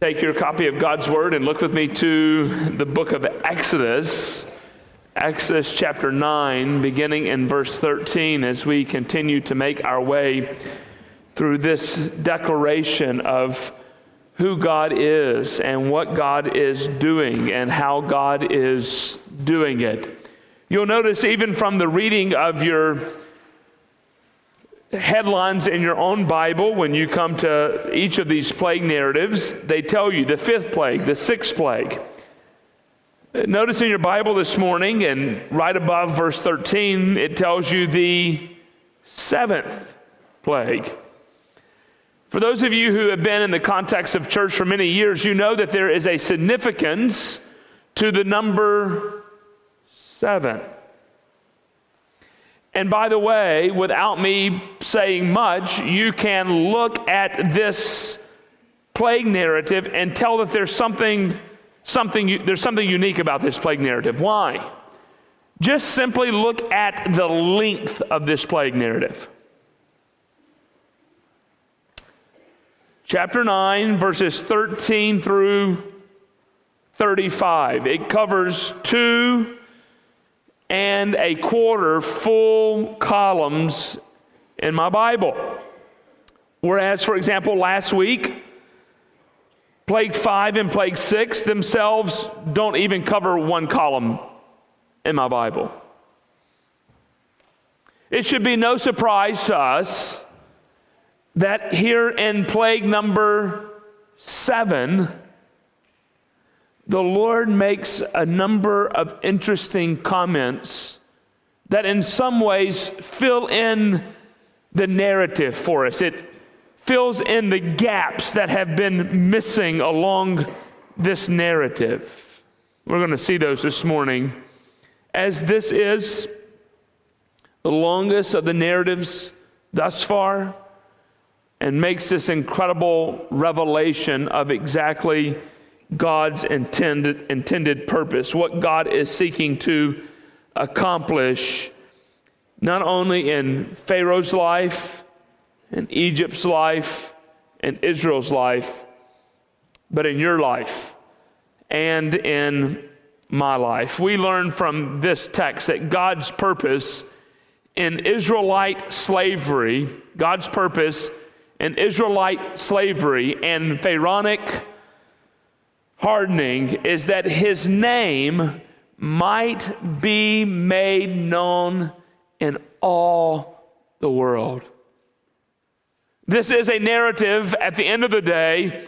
take your copy of God's Word and look with me to the book of Exodus, Exodus chapter 9, beginning in verse 13, as we continue to make our way through this declaration of who God is and what God is doing and how God is doing it. You'll notice, even from the reading of your headlines in your own Bible, when you come to each of these plague narratives, they tell you the fifth plague, the sixth plague. Notice in your Bible this morning, and right above verse 13, it tells you the seventh plague. For those of you who have been in the context of church for many years, you know that there is a significance to the number seven. And by the way, without me saying much, you can look at this plague narrative and tell that there's something, something, there's something unique about this plague narrative. Why? Just simply look at the length of this plague narrative. Chapter 9, verses 13 through 35. It covers two and a quarter full columns in my Bible. Whereas, for example, last week, plague five and plague six themselves don't even cover one column in my Bible. It should be no surprise to us that here in plague number seven, the Lord makes a number of interesting comments that, in some ways, fill in the narrative for us. It fills in the gaps that have been missing along this narrative. We're going to see those this morning. As this is the longest of the narratives thus far, and makes this incredible revelation of exactly God's intended, intended purpose, what God is seeking to accomplish, not only in Pharaoh's life, in Egypt's life, in Israel's life, but in your life and in my life. We learn from this text that God's purpose in Israelite slavery, God's purpose in Israelite slavery and Pharaonic hardening is that his name might be made known in all the world. This is a narrative at the end of the day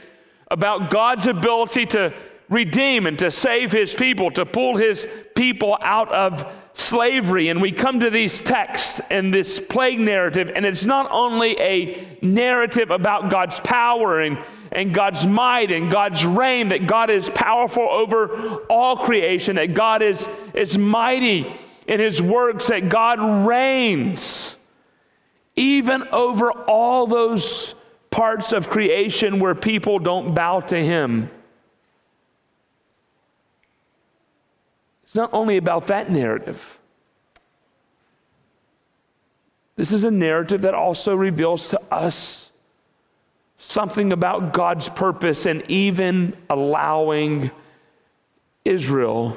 about God's ability to redeem and to save his people, to pull his people out of slavery. And we come to these texts and this plague narrative, and it's not only a narrative about God's power and and God's might and God's reign, that God is powerful over all creation, that God is, is mighty in his works, that God reigns even over all those parts of creation where people don't bow to him. It's not only about that narrative. This is a narrative that also reveals to us something about God's purpose and even allowing Israel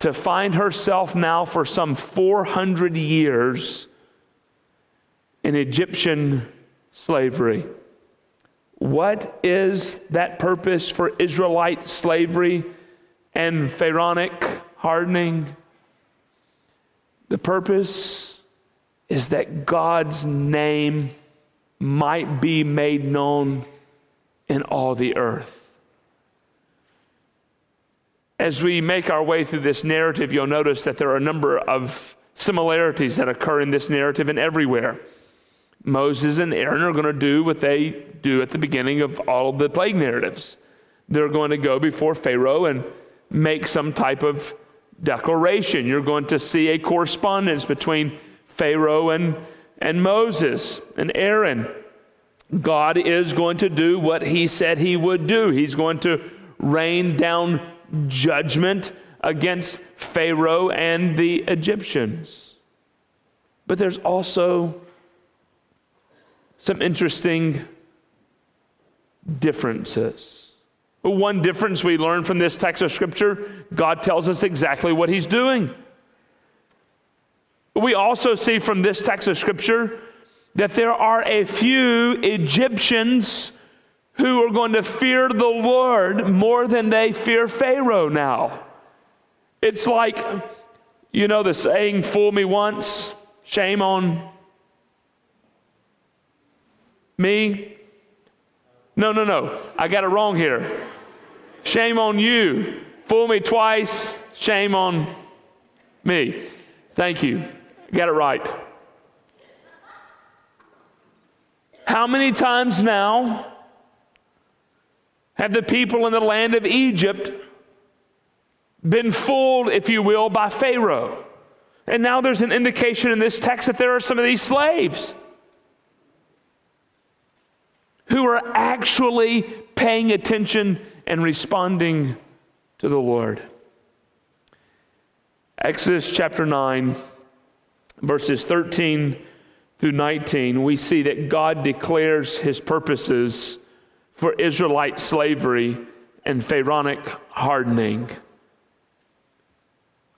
to find herself now for some 400 years in Egyptian slavery. What is that purpose for Israelite slavery and Pharaonic hardening? The purpose is that God's name might be made known in all the earth. As we make our way through this narrative, you'll notice that there are a number of similarities that occur in this narrative and everywhere. Moses and Aaron are going to do what they do at the beginning of all of the plague narratives. They're going to go before Pharaoh and make some type of declaration. You're going to see a correspondence between Pharaoh and and Moses and Aaron. God is going to do what he said he would do. He's going to rain down judgment against Pharaoh and the Egyptians. But there's also some interesting differences. One difference we learn from this text of Scripture God tells us exactly what He's doing. We also see from this text of Scripture that there are a few Egyptians who are going to fear the Lord more than they fear Pharaoh now. It's like, you know, the saying, fool me once, shame on me. No, no, no. I got it wrong here. Shame on you. Fool me twice, shame on me. Thank you. Got it right. How many times now have the people in the land of Egypt been fooled, if you will, by Pharaoh? And now there's an indication in this text that there are some of these slaves who are actually paying attention and responding to the Lord. Exodus chapter 9, verses 13 through 19, we see that God declares his purposes for Israelite slavery and Pharaonic hardening.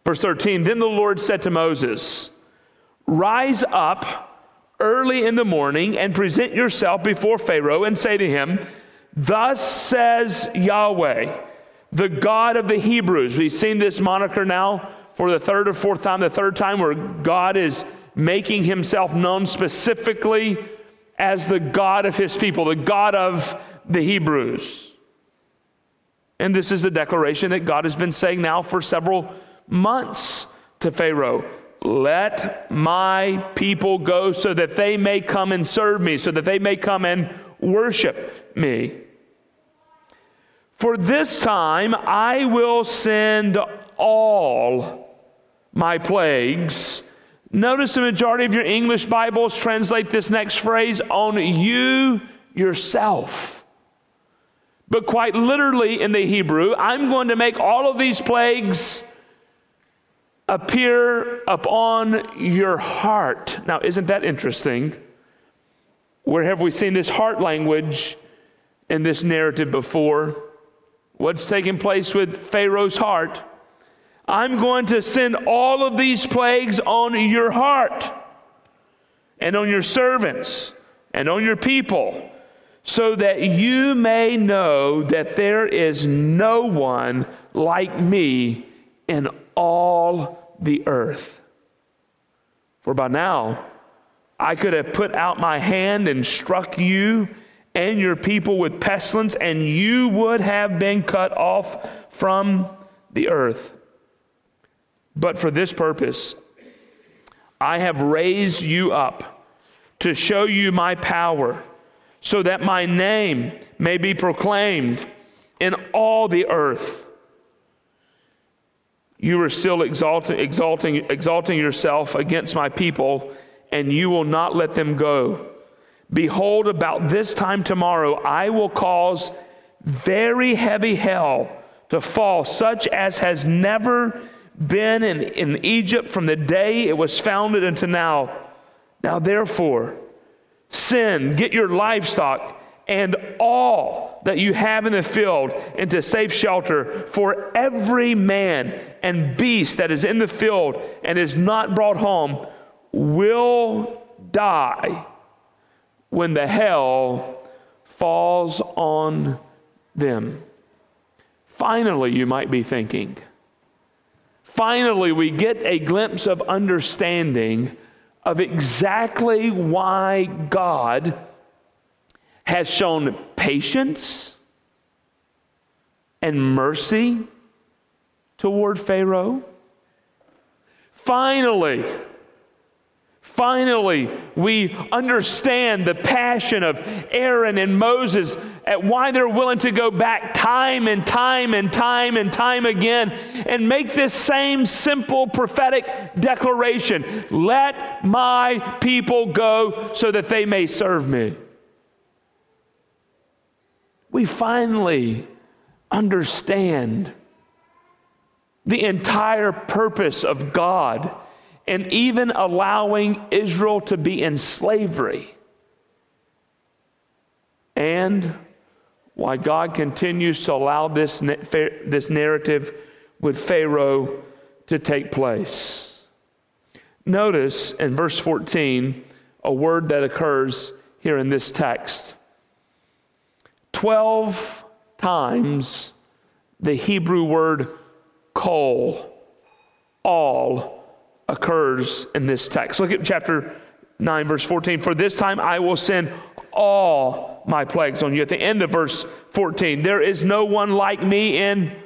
Verse 13 Then the Lord said to Moses, Rise up early in the morning and present yourself before Pharaoh and say to him, Thus says Yahweh, the God of the Hebrews. We've seen this moniker now for the third or fourth time, the third time where God is making himself known specifically as the God of his people, the God of the Hebrews. And this is a declaration that God has been saying now for several months to Pharaoh. Let my people go so that they may come and serve me, so that they may come and worship me. For this time I will send all my plagues Notice the majority of your English Bibles translate this next phrase on you yourself. But quite literally in the Hebrew, I'm going to make all of these plagues appear upon your heart. Now, isn't that interesting? Where have we seen this heart language in this narrative before? What's taking place with Pharaoh's heart? I'm going to send all of these plagues on your heart and on your servants and on your people, so that you may know that there is no one like me in all the earth. For by now, I could have put out my hand and struck you and your people with pestilence, and you would have been cut off from the earth. But for this purpose, I have raised you up to show you my power, so that my name may be proclaimed in all the earth. You are still exalting, exalting, exalting yourself against my people, and you will not let them go. Behold, about this time tomorrow, I will cause very heavy hell to fall, such as has never been in, in Egypt from the day it was founded until now. Now, therefore, send, get your livestock and all that you have in the field into safe shelter for every man and beast that is in the field and is not brought home will die when the hell falls on them. Finally, you might be thinking, finally we get a glimpse of understanding of exactly why God has shown patience and mercy toward Pharaoh. Finally, Finally, we understand the passion of Aaron and Moses at why they're willing to go back time and time and time and time again and make this same simple prophetic declaration Let my people go so that they may serve me. We finally understand the entire purpose of God and even allowing Israel to be in slavery. And why God continues to allow this, this narrative with Pharaoh to take place. Notice in verse 14 a word that occurs here in this text. Twelve times the Hebrew word kol, all, occurs in this text. Look at chapter 9, verse 14. For this time I will send all my plagues on you. At the end of verse 14, there is no one like me in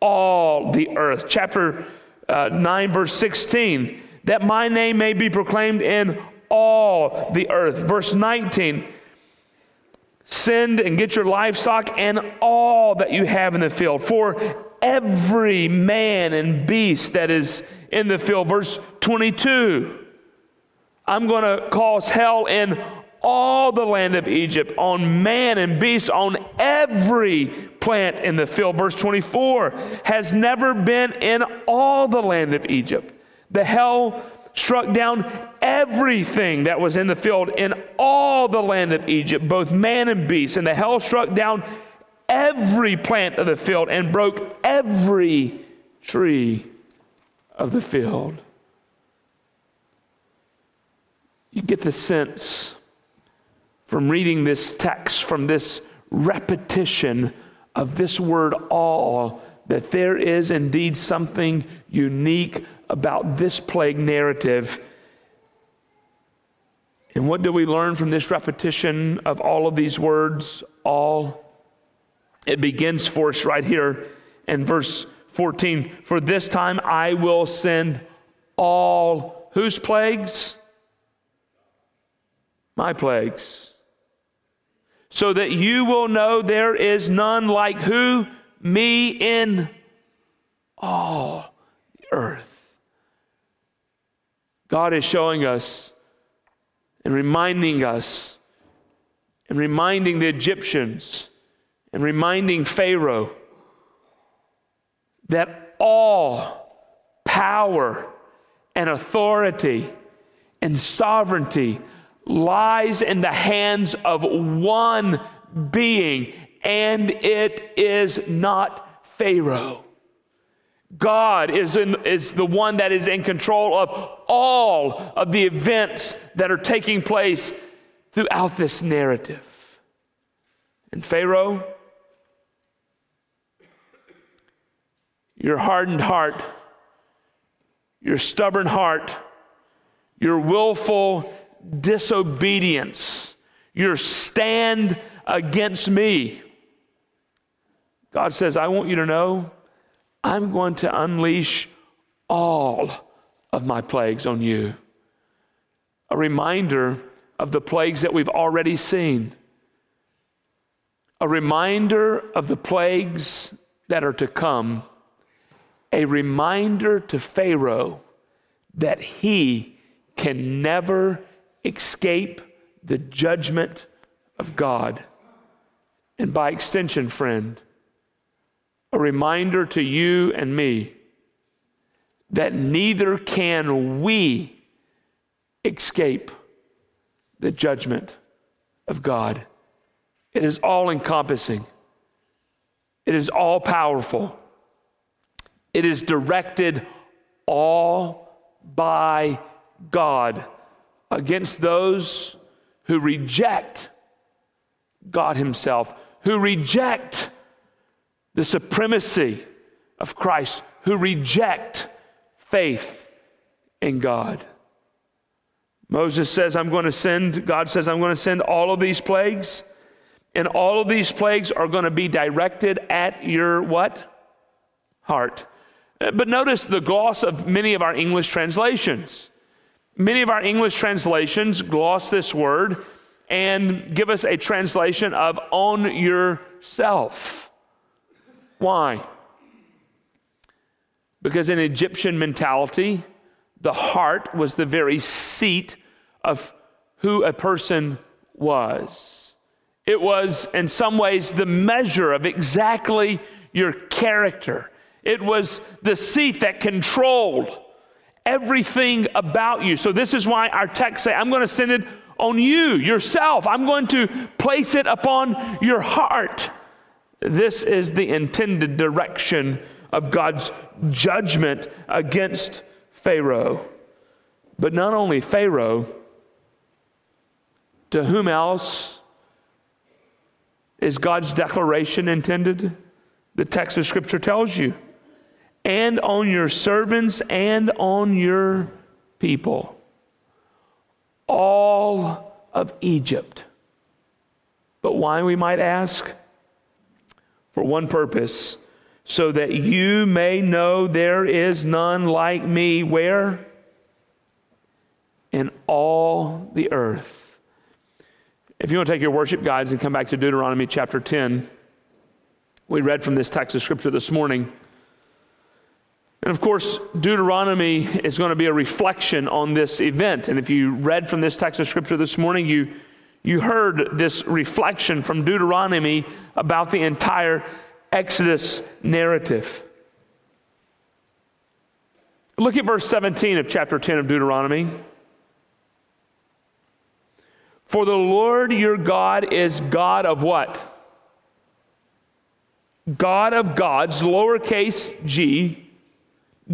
all the earth. Chapter uh, 9, verse 16, that my name may be proclaimed in all the earth. Verse 19, send and get your livestock and all that you have in the field. For every man and beast that is in the field. Verse 22, I'm going to cause hell in all the land of Egypt, on man and beast, on every plant in the field. Verse 24 has never been in all the land of Egypt. The hell struck down everything that was in the field in all the land of Egypt, both man and beast. And the hell struck down every plant of the field and broke every tree of the field. You get the sense from reading this text, from this repetition of this word all, that there is indeed something unique about this plague narrative. And what do we learn from this repetition of all of these words? All. It begins for us right here in verse 14. For this time I will send all whose plagues? My plagues so that you will know there is none like who? Me in all the earth. God is showing us and reminding us and reminding the Egyptians and reminding Pharaoh that all power and authority and sovereignty lies in the hands of one being, and it is not Pharaoh. God is, in, is the one that is in control of all of the events that are taking place throughout this narrative. And Pharaoh, your hardened heart, your stubborn heart, your willful disobedience, your stand against me. God says, I want you to know I'm going to unleash all of my plagues on you. A reminder of the plagues that we've already seen. A reminder of the plagues that are to come. A reminder to Pharaoh that he can never escape the judgment of God. And by extension, friend, a reminder to you and me that neither can we escape the judgment of God. It is all encompassing, it is all powerful, it is directed all by God against those who reject God Himself, who reject the supremacy of Christ, who reject faith in God. Moses says, I'm going to send, God says, I'm going to send all of these plagues, and all of these plagues are going to be directed at your what? Heart. Uh, but notice the gloss of many of our English translations. Many of our English translations gloss this word and give us a translation of on yourself. Why? Because in Egyptian mentality, the heart was the very seat of who a person was. It was, in some ways, the measure of exactly your character. It was the seat that controlled everything about you. So this is why our text say, I'm going to send it on you, yourself. I'm going to place it upon your heart. This is the intended direction of God's judgment against Pharaoh. But not only Pharaoh, to whom else is God's declaration intended? The text of Scripture tells you. And on your servants and on your people. All of Egypt. But why, we might ask? For one purpose, so that you may know there is none like me. Where? In all the earth. If you want to take your worship guides and come back to Deuteronomy chapter 10, we read from this text of scripture this morning. And of course, Deuteronomy is going to be a reflection on this event. And if you read from this text of scripture this morning, you, you heard this reflection from Deuteronomy about the entire Exodus narrative. Look at verse 17 of chapter 10 of Deuteronomy. For the Lord your God is God of what? God of gods, lowercase g,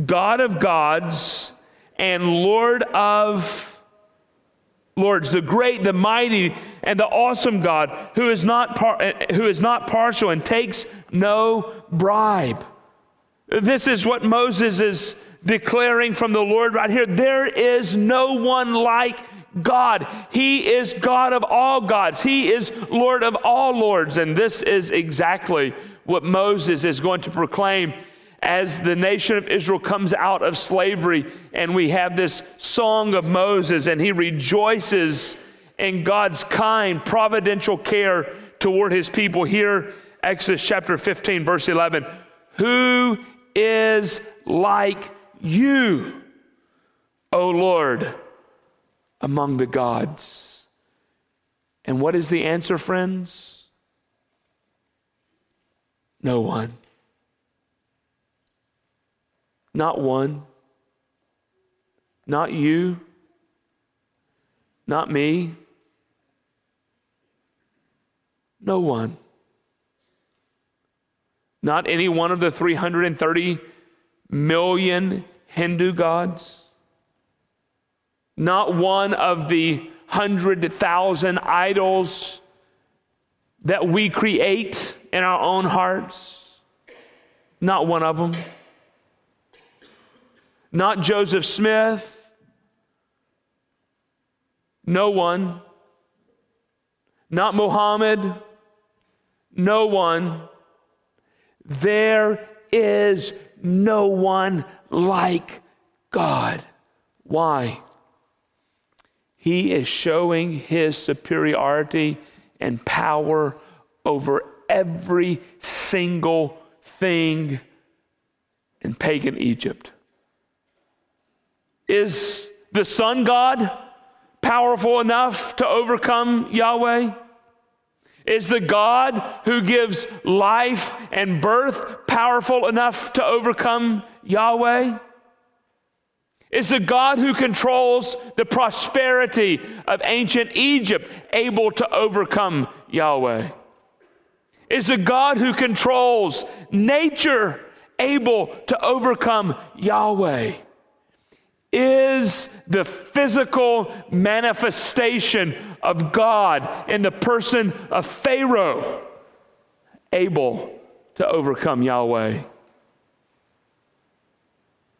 God of gods, and Lord of lords, the great, the mighty, and the awesome God, who is not, par- who is not partial and takes no bribe. This is what Moses is declaring from the Lord right here. There is no one like God. He is God of all gods. He is Lord of all lords. And this is exactly what Moses is going to proclaim as the nation of Israel comes out of slavery. And we have this song of Moses, and he rejoices in God's kind, providential care toward his people. Here, Exodus chapter 15, verse 11 Who is like you, O Lord? among the gods. And what is the answer, friends? No one. Not one. Not you. Not me. No one. Not any one of the 330 million Hindu gods not one of the hundred thousand idols that we create in our own hearts. Not one of them. Not Joseph Smith. No one. Not Muhammad. No one. There is no one like God. Why? He is showing his superiority and power over every single thing in pagan Egypt. Is the sun god powerful enough to overcome Yahweh? Is the God who gives life and birth powerful enough to overcome Yahweh? Is the God who controls the prosperity of ancient Egypt able to overcome Yahweh? Is the God who controls nature able to overcome Yahweh? Is the physical manifestation of God in the person of Pharaoh able to overcome Yahweh?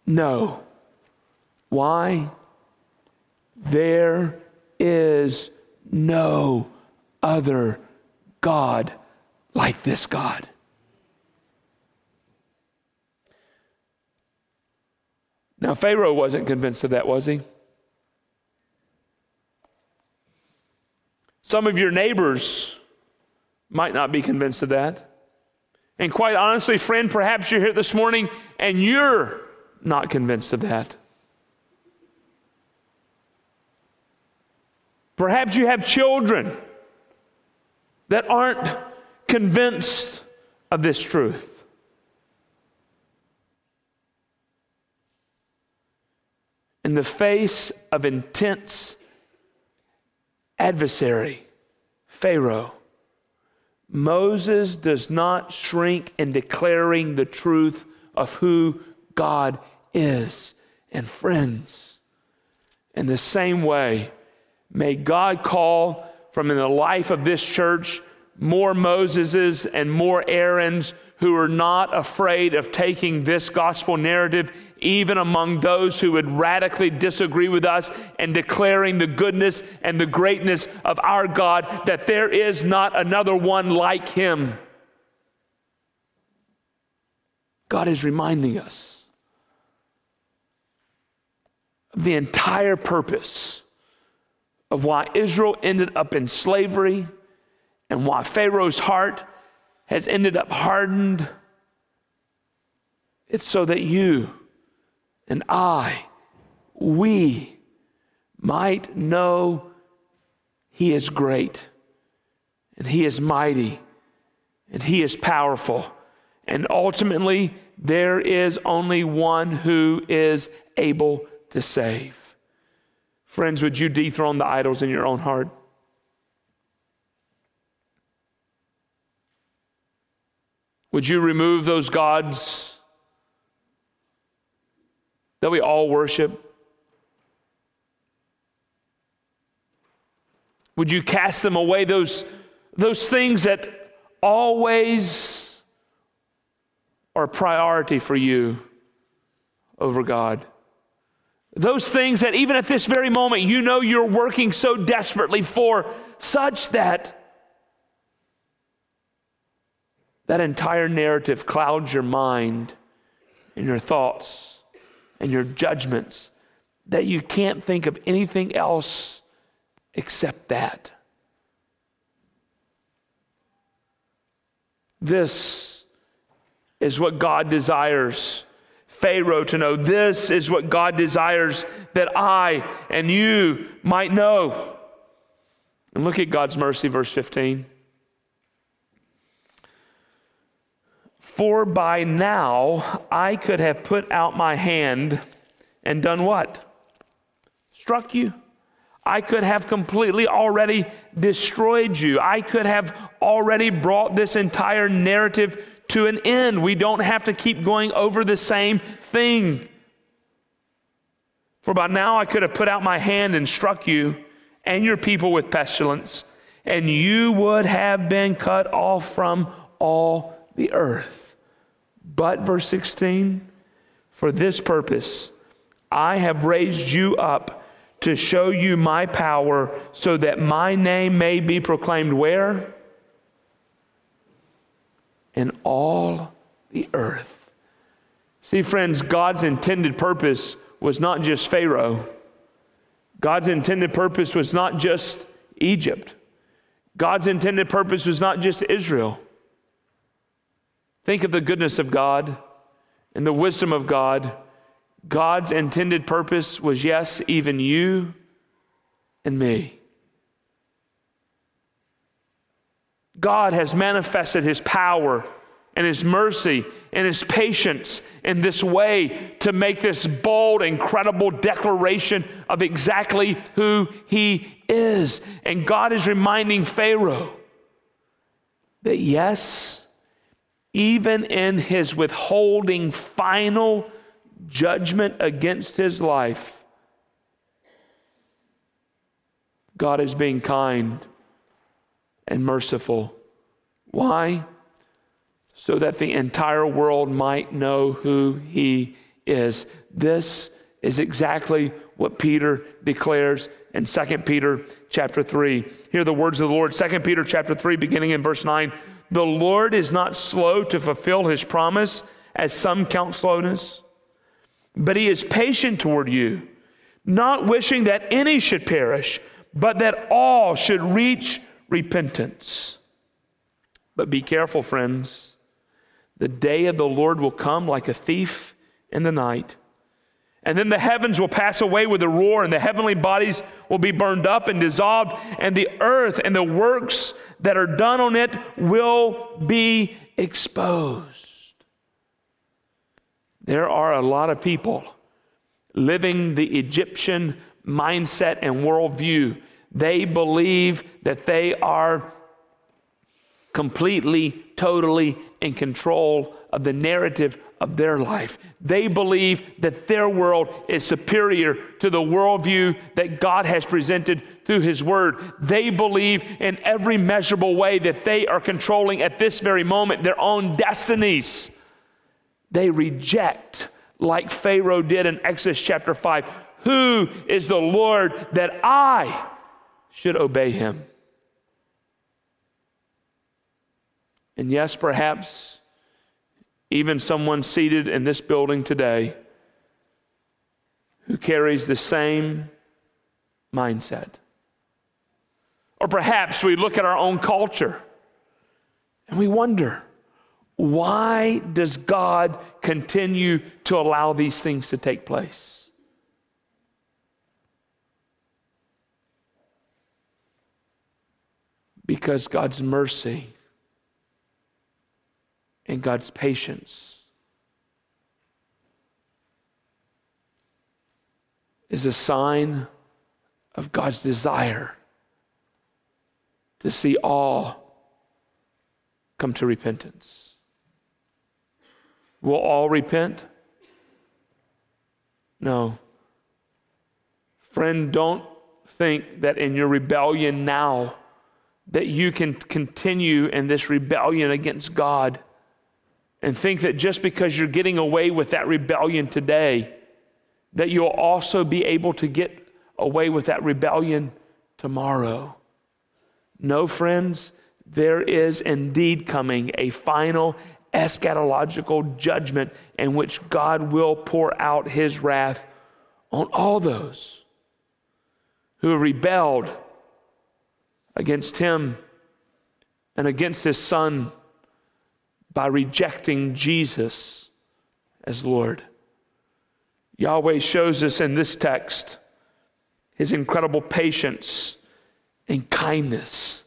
No. Why? There is no other God like this God. Now, Pharaoh wasn't convinced of that, was he? Some of your neighbors might not be convinced of that. And quite honestly, friend, perhaps you're here this morning and you're not convinced of that. Perhaps you have children that aren't convinced of this truth. In the face of intense adversary, Pharaoh, Moses does not shrink in declaring the truth of who God is. And friends, in the same way, may God call from in the life of this church more Moseses and more Aarons who are not afraid of taking this gospel narrative, even among those who would radically disagree with us, and declaring the goodness and the greatness of our God, that there is not another one like him. God is reminding us of the entire purpose of why Israel ended up in slavery and why Pharaoh's heart has ended up hardened. It's so that you and I, we might know He is great and He is mighty and He is powerful. And ultimately, there is only one who is able to save. Friends, would you dethrone the idols in your own heart? Would you remove those gods that we all worship? Would you cast them away, those, those things that always are a priority for you over God? Those things that even at this very moment you know you're working so desperately for, such that that entire narrative clouds your mind and your thoughts and your judgments that you can't think of anything else except that. This is what God desires Pharaoh to know. This is what God desires that I and you might know. And look at God's mercy, verse 15. For by now I could have put out my hand and done what? Struck you. I could have completely already destroyed you. I could have already brought this entire narrative to an end. We don't have to keep going over the same thing. For by now I could have put out my hand and struck you and your people with pestilence, and you would have been cut off from all the earth. But, verse 16, for this purpose I have raised you up to show you my power so that my name may be proclaimed where? In all the earth. See, friends, God's intended purpose was not just Pharaoh. God's intended purpose was not just Egypt. God's intended purpose was not just Israel. Think of the goodness of God and the wisdom of God. God's intended purpose was, yes, even you and me. God has manifested his power and his mercy and his patience in this way to make this bold, incredible declaration of exactly who he is. And God is reminding Pharaoh that, yes, even in his withholding final judgment against his life, God is being kind and merciful. Why? So that the entire world might know who he is. This is exactly what Peter declares in 2 Peter chapter 3. Hear the words of the Lord. 2 Peter chapter 3, beginning in verse 9. The Lord is not slow to fulfill his promise, as some count slowness, but he is patient toward you, not wishing that any should perish, but that all should reach repentance. But be careful, friends. The day of the Lord will come like a thief in the night. And then the heavens will pass away with a roar, and the heavenly bodies will be burned up and dissolved, and the earth and the works that are done on it will be exposed. There are a lot of people living the Egyptian mindset and worldview. They believe that they are completely, totally in control of the narrative of their life. They believe that their world is superior to the worldview that God has presented through His Word. They believe in every measurable way that they are controlling at this very moment their own destinies. They reject, like Pharaoh did in Exodus chapter 5, who is the Lord that I should obey him? And yes, perhaps even someone seated in this building today who carries the same mindset. Or perhaps we look at our own culture and we wonder why does God continue to allow these things to take place? Because God's mercy and God's patience is a sign of God's desire to see all come to repentance. Will all repent? No. Friend, don't think that in your rebellion now that you can continue in this rebellion against God and think that just because you're getting away with that rebellion today, that you'll also be able to get away with that rebellion tomorrow. No, friends, there is indeed coming a final eschatological judgment in which God will pour out his wrath on all those who have rebelled against him and against his son by rejecting Jesus as Lord. Yahweh shows us in this text his incredible patience and kindness,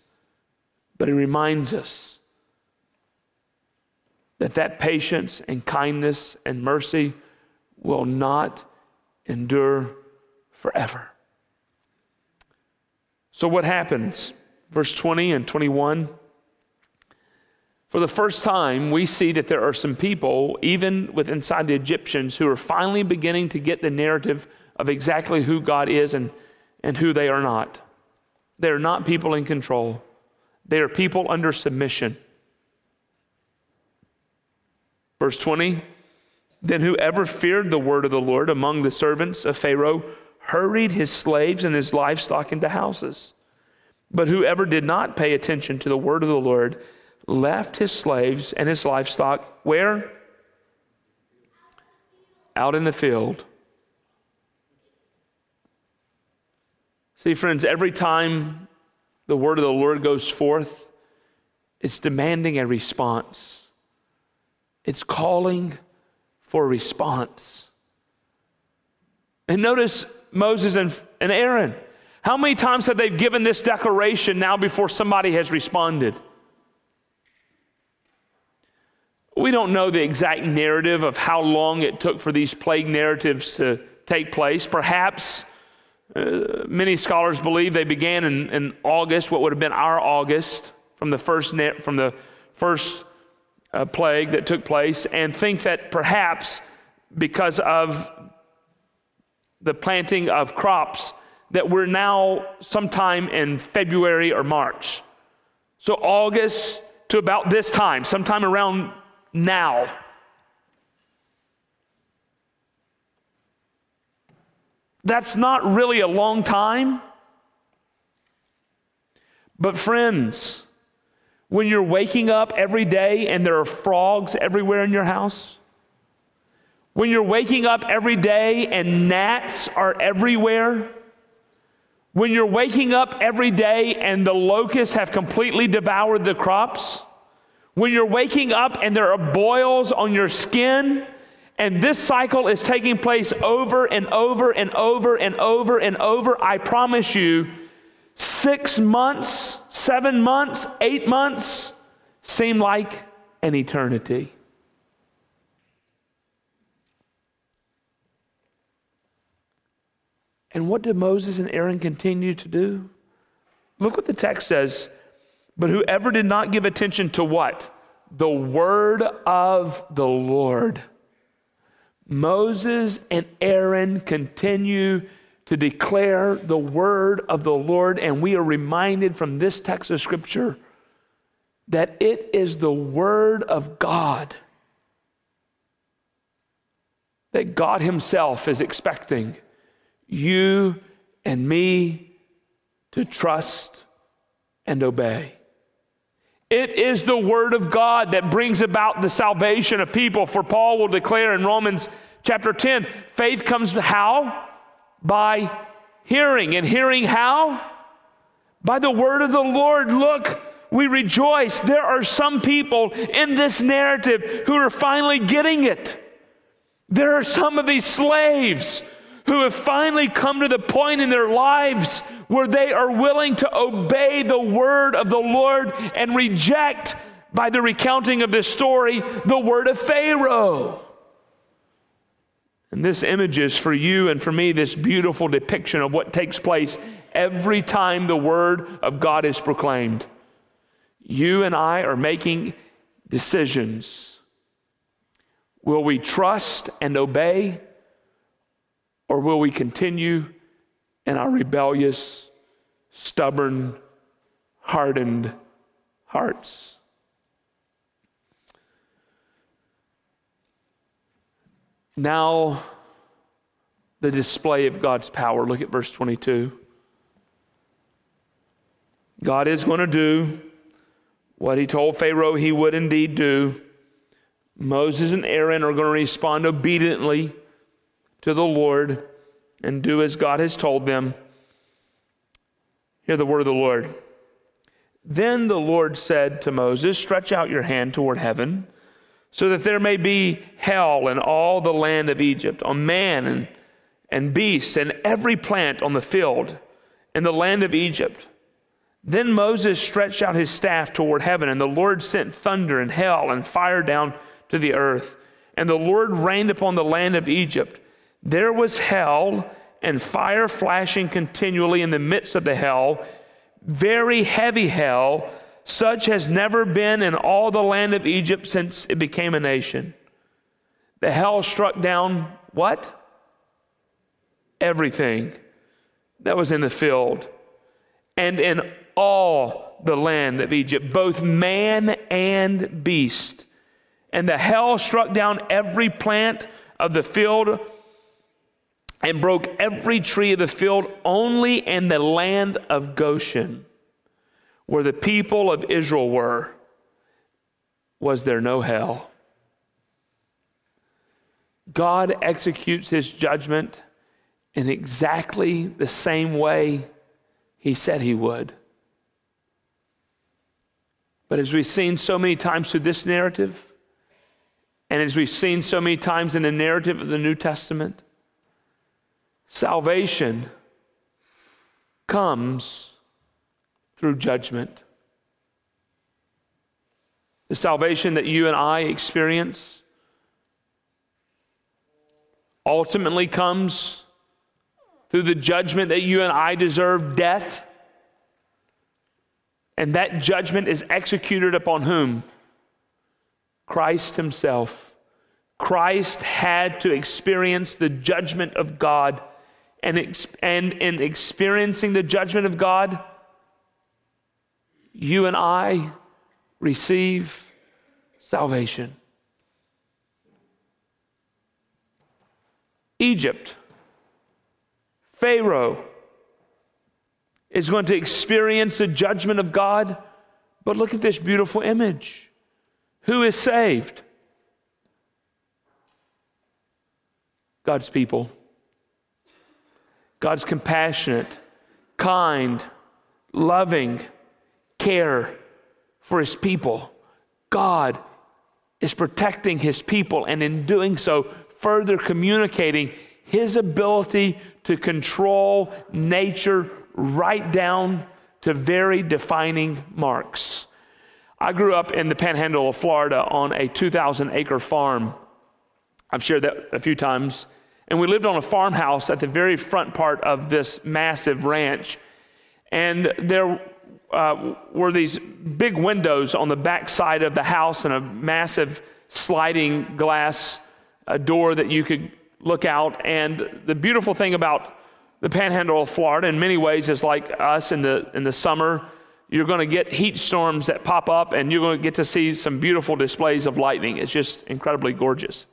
but he reminds us that that patience and kindness and mercy will not endure forever. So, what happens? Verse 20 and 21 for the first time, we see that there are some people, even with inside the Egyptians, who are finally beginning to get the narrative of exactly who God is and, and who they are not. They are not people in control, they are people under submission. Verse 20 Then whoever feared the word of the Lord among the servants of Pharaoh hurried his slaves and his livestock into houses. But whoever did not pay attention to the word of the Lord, left his slaves and his livestock where? Out in the field. See, friends, every time the word of the Lord goes forth, it's demanding a response. It's calling for a response. And notice Moses and, and Aaron. How many times have they given this declaration now before somebody has responded? We don't know the exact narrative of how long it took for these plague narratives to take place. Perhaps uh, many scholars believe they began in, in, August, what would have been our August, from the first, from the first uh, plague that took place, and think that perhaps because of the planting of crops, that we're now sometime in February or March. So, August to about this time, sometime around now. That's not really a long time. But, friends, when you're waking up every day and there are frogs everywhere in your house, when you're waking up every day and gnats are everywhere, when you're waking up every day and the locusts have completely devoured the crops, when you're waking up and there are boils on your skin, and this cycle is taking place over and over and over and over and over, I promise you, six months, seven months, eight months seem like an eternity. And what did Moses and Aaron continue to do? Look what the text says But whoever did not give attention to what? The word of the Lord. Moses and Aaron continue to declare the word of the Lord, and we are reminded from this text of Scripture that it is the word of God that God Himself is expecting you and me to trust and obey. It is the Word of God that brings about the salvation of people. For Paul will declare in Romans chapter 10 faith comes how? By hearing. And hearing how? By the Word of the Lord. Look, we rejoice. There are some people in this narrative who are finally getting it. There are some of these slaves who have finally come to the point in their lives where they are willing to obey the word of the Lord and reject, by the recounting of this story, the word of Pharaoh. And this image is for you and for me this beautiful depiction of what takes place every time the word of God is proclaimed. You and I are making decisions. Will we trust and obey, or will we continue in our rebellious, stubborn, hardened hearts? Now, the display of God's power. Look at verse 22. God is going to do what he told Pharaoh he would indeed do. Moses and Aaron are going to respond obediently to the Lord and do as God has told them. Hear the word of the Lord. Then the Lord said to Moses, Stretch out your hand toward heaven, so that there may be hail in all the land of Egypt, on man and, and beast, and every plant on the field in the land of Egypt. Then Moses stretched out his staff toward heaven, and the Lord sent thunder and hail and fire down to the earth. And the Lord rained upon the land of Egypt. There was hell and fire flashing continually in the midst of the hell, very heavy hell, such has never been in all the land of Egypt since it became a nation. The hell struck down what? Everything that was in the field. And in all the land of Egypt, both man and beast. And the hell struck down every plant of the field and broke every tree of the field only in the land of Goshen, where the people of Israel were. Was there no hell. God executes his judgment in exactly the same way he said he would. But as we've seen so many times through this narrative, and as we've seen so many times in the narrative of the New Testament, salvation comes through judgment. The salvation that you and I experience ultimately comes through the judgment that you and I deserve death. And that judgment is executed upon whom? Christ Himself. Christ had to experience the judgment of God. And, and in experiencing the judgment of God, you and I receive salvation. Egypt, Pharaoh, is going to experience the judgment of God. But look at this beautiful image. Who is saved? God's people. God's compassionate, kind, loving care for his people. God is protecting his people, and in doing so, further communicating his ability to control nature right down to very defining marks. I grew up in the panhandle of Florida on a 2,000 acre farm. I've shared that a few times. And we lived on a farmhouse at the very front part of this massive ranch. And there uh, were these big windows on the back side of the house and a massive sliding glass uh, door that you could look out. And the beautiful thing about the panhandle of Florida, in many ways, is like us in the, in the summer. You're going to get heat storms that pop up, and you're going to get to see some beautiful displays of lightning. It's just incredibly gorgeous.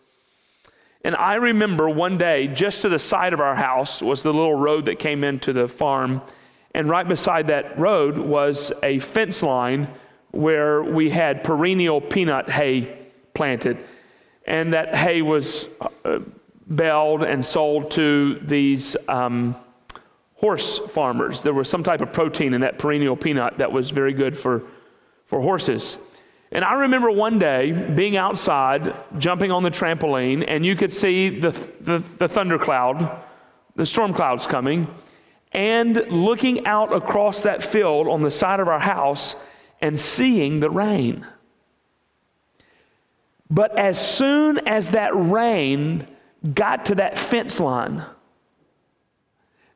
And I remember one day, just to the side of our house was the little road that came into the farm. And right beside that road was a fence line where we had perennial peanut hay planted. And that hay was uh, baled and sold to these um, horse farmers. There was some type of protein in that perennial peanut that was very good for, for horses. And I remember one day being outside, jumping on the trampoline, and you could see the, the, the thundercloud, the storm clouds coming, and looking out across that field on the side of our house and seeing the rain. But as soon as that rain got to that fence line,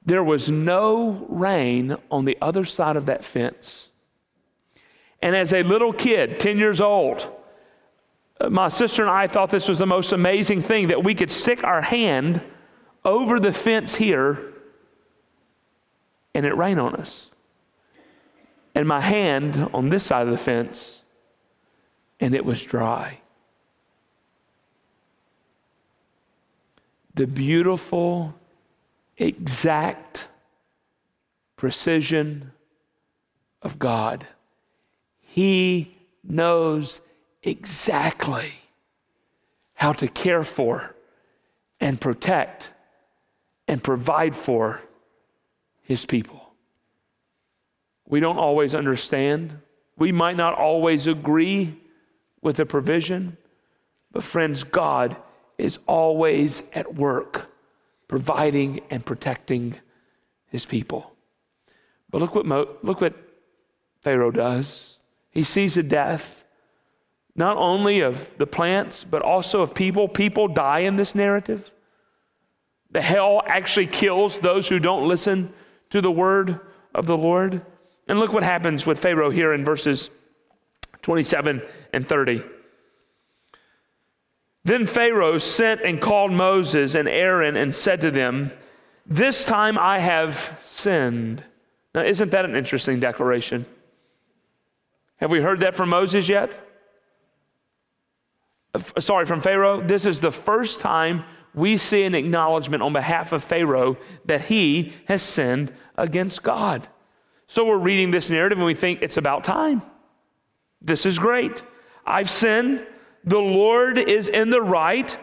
there was no rain on the other side of that fence. And as a little kid, 10 years old, my sister and I thought this was the most amazing thing that we could stick our hand over the fence here and it rained on us. And my hand on this side of the fence and it was dry. the beautiful, exact precision of God. He knows exactly how to care for and protect and provide for his people. We don't always understand. We might not always agree with the provision, but friends, God is always at work providing and protecting his people. But look what, Mo, look what Pharaoh does. He sees the death, not only of the plants, but also of people. People die in this narrative. The hell actually kills those who don't listen to the word of the Lord. And look what happens with Pharaoh here in verses 27 and 30. Then Pharaoh sent and called Moses and Aaron and said to them, This time I have sinned. Now, isn't that an interesting declaration? Have we heard that from Moses yet? Uh, sorry, from Pharaoh? This is the first time we see an acknowledgement on behalf of Pharaoh that he has sinned against God. So we're reading this narrative and we think it's about time. This is great. I've sinned. The Lord is in the right,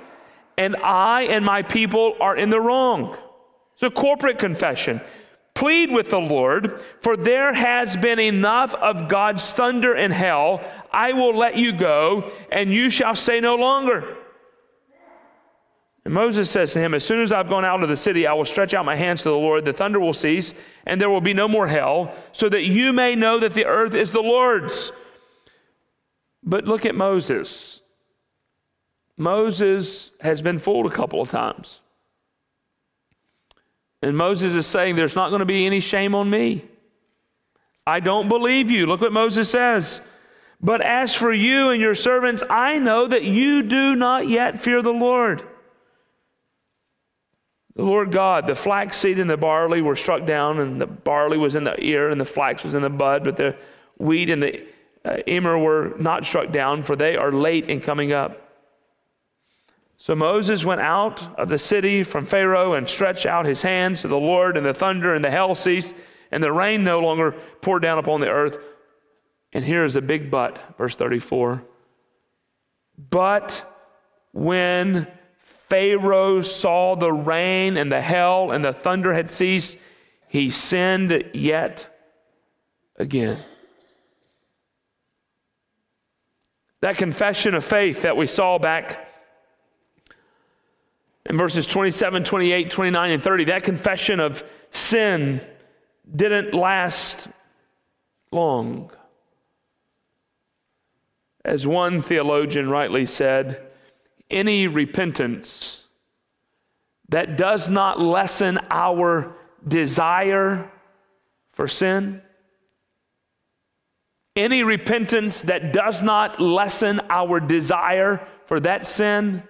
and I and my people are in the wrong. It's a corporate confession. Plead with the Lord, for there has been enough of God's thunder in hell. I will let you go, and you shall say no longer. And Moses says to him, As soon as I've gone out of the city, I will stretch out my hands to the Lord. The thunder will cease, and there will be no more hell, so that you may know that the earth is the Lord's. But look at Moses. Moses has been fooled a couple of times. And Moses is saying, There's not going to be any shame on me. I don't believe you. Look what Moses says. But as for you and your servants, I know that you do not yet fear the Lord. The Lord God, the flax seed and the barley were struck down, and the barley was in the ear, and the flax was in the bud, but the wheat and the uh, emmer were not struck down, for they are late in coming up. So Moses went out of the city from Pharaoh and stretched out his hands to the Lord, and the thunder and the hail ceased, and the rain no longer poured down upon the earth. And here is a big but, verse 34. But when Pharaoh saw the rain and the hail and the thunder had ceased, he sinned yet again. That confession of faith that we saw back in verses 27, 28, 29, and 30, that confession of sin didn't last long. As one theologian rightly said, any repentance that does not lessen our desire for sin Any repentance that does not lessen our desire for that sin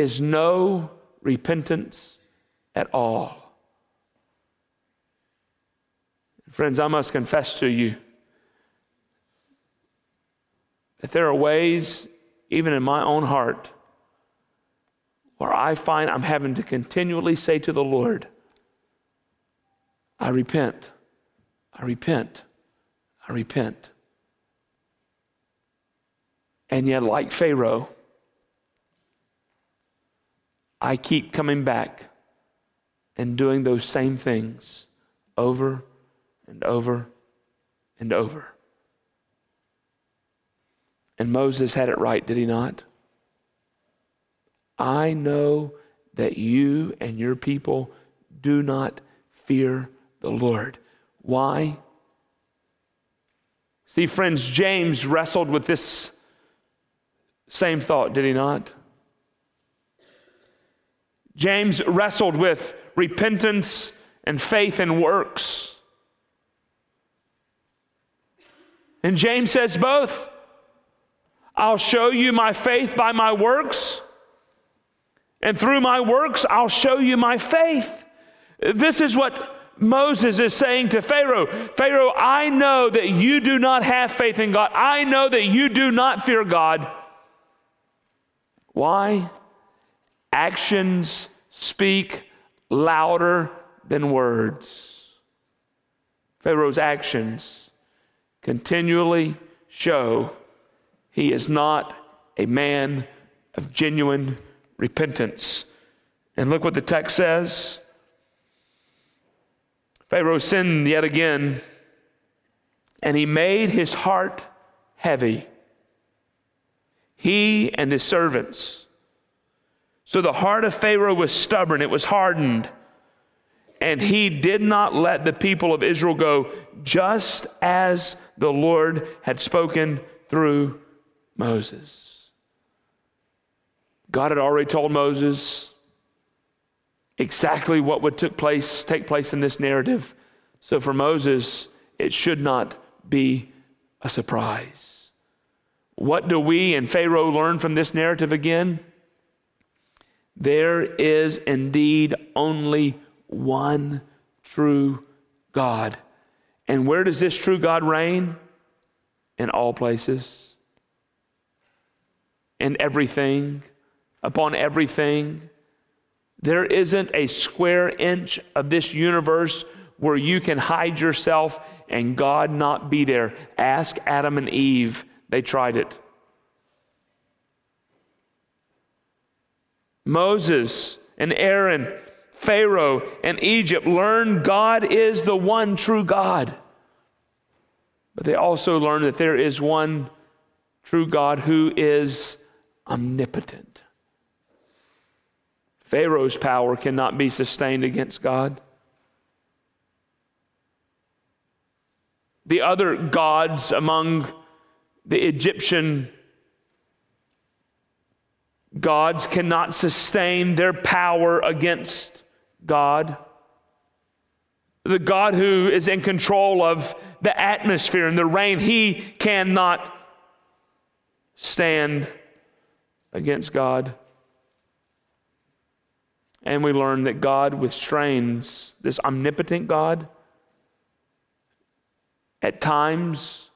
is no repentance at all. Friends, I must confess to you that there are ways, even in my own heart, where I find I'm having to continually say to the Lord, I repent, I repent, I repent. And yet, like Pharaoh, I keep coming back and doing those same things over and over and over. And Moses had it right, did he not? I know that you and your people do not fear the Lord. Why? See, friends, James wrestled with this same thought, did he not? James wrestled with repentance and faith and works. And James says both. I'll show you my faith by my works, and through my works, I'll show you my faith. This is what Moses is saying to Pharaoh Pharaoh, I know that you do not have faith in God. I know that you do not fear God. Why? Actions speak louder than words. Pharaoh's actions continually show he is not a man of genuine repentance. And look what the text says. Pharaoh sinned yet again, and he made his heart heavy, he and his servants. So the heart of Pharaoh was stubborn, it was hardened and he did not let the people of Israel go, just as the Lord had spoken through Moses. God had already told Moses exactly what would took place, take place in this narrative. So for Moses, it should not be a surprise. What do we and Pharaoh learn from this narrative again? There is indeed only one true God. And where does this true God reign? In all places, in everything, upon everything. There isn't a square inch of this universe where you can hide yourself and God not be there. Ask Adam and Eve. They tried it. Moses and Aaron Pharaoh and Egypt learned God is the one true God. But they also learned that there is one true God who is omnipotent. Pharaoh's power cannot be sustained against God. The other gods among the Egyptian gods cannot sustain their power against God, the God who is in control of the atmosphere and the rain, he cannot stand against God. And we learn that God withstrains this omnipotent God. At times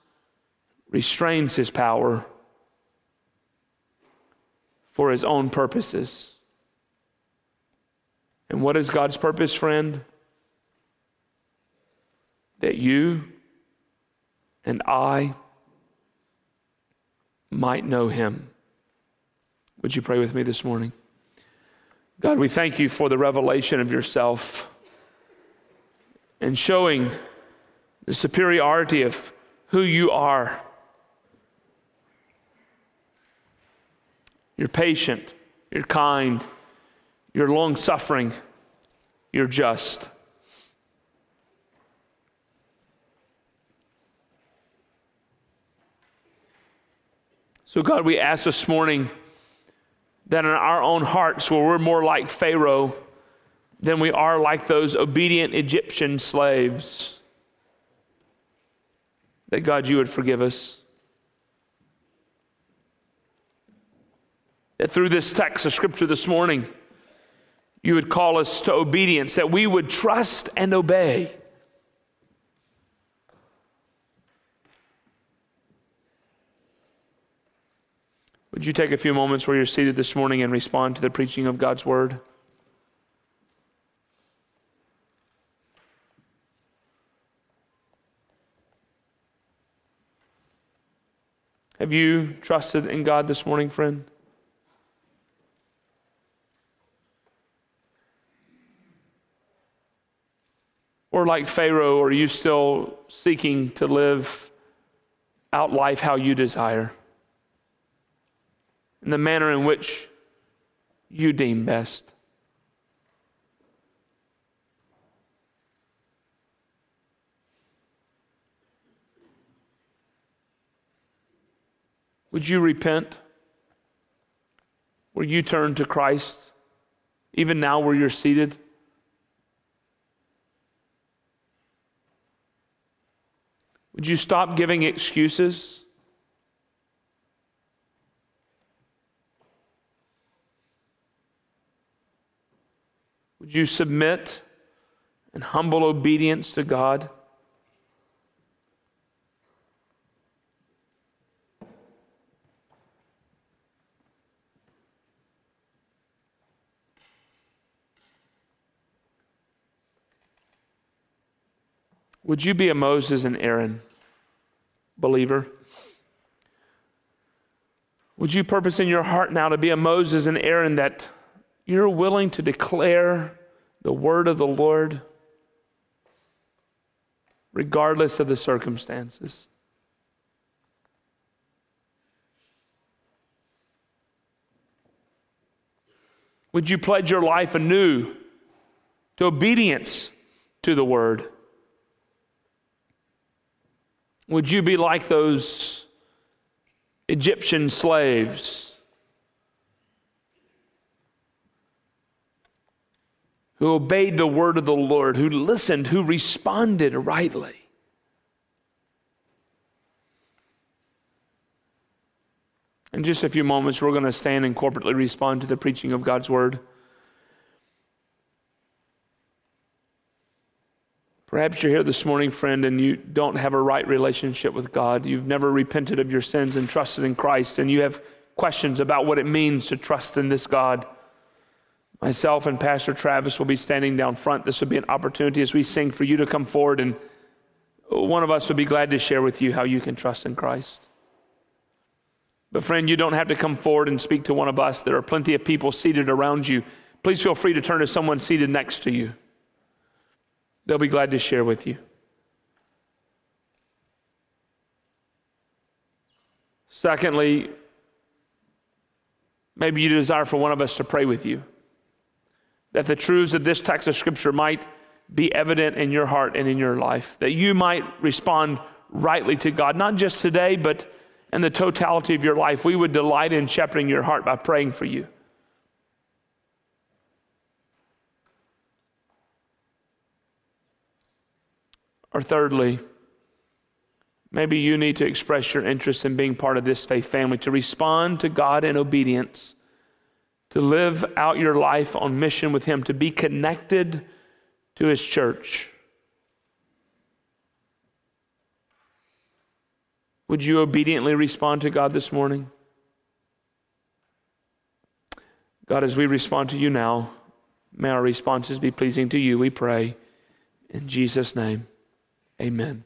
restrains his power for his own purposes. And what is God's purpose, friend? That you and I might know him. Would you pray with me this morning? God, we thank you for the revelation of yourself and showing the superiority of who you are. You're patient, you're kind, you're long suffering, you're just. So, God, we ask this morning that in our own hearts, where we're more like Pharaoh than we are like those obedient Egyptian slaves, that God, you would forgive us. That through this text of Scripture this morning, you would call us to obedience, that we would trust and obey. Would you take a few moments where you're seated this morning and respond to the preaching of God's word? Have you trusted in God this morning, friend? Or like Pharaoh, are you still seeking to live out life how you desire? In the manner in which you deem best? Would you repent? Will you turn to Christ, even now where you're seated? Would you stop giving excuses? Would you submit in humble obedience to God? Would you be a Moses and Aaron, believer? Would you purpose in your heart now to be a Moses and Aaron that you're willing to declare the word of the Lord regardless of the circumstances? Would you pledge your life anew to obedience to the word? Would you be like those Egyptian slaves who obeyed the word of the Lord, who listened, who responded rightly? In just a few moments, we're going to stand and corporately respond to the preaching of God's word. Perhaps you're here this morning, friend, and you don't have a right relationship with God. You've never repented of your sins and trusted in Christ, and you have questions about what it means to trust in this God. Myself and Pastor Travis will be standing down front. This will be an opportunity as we sing for you to come forward, and one of us would be glad to share with you how you can trust in Christ. But, friend, you don't have to come forward and speak to one of us. There are plenty of people seated around you. Please feel free to turn to someone seated next to you. They'll be glad to share with you. Secondly, maybe you desire for one of us to pray with you, that the truths of this text of Scripture might be evident in your heart and in your life, that you might respond rightly to God, not just today, but in the totality of your life. We would delight in shepherding your heart by praying for you. Or thirdly, maybe you need to express your interest in being part of this faith family, to respond to God in obedience, to live out your life on mission with Him, to be connected to His church. Would you obediently respond to God this morning? God, as we respond to you now, may our responses be pleasing to you, we pray. In Jesus' name. Amen.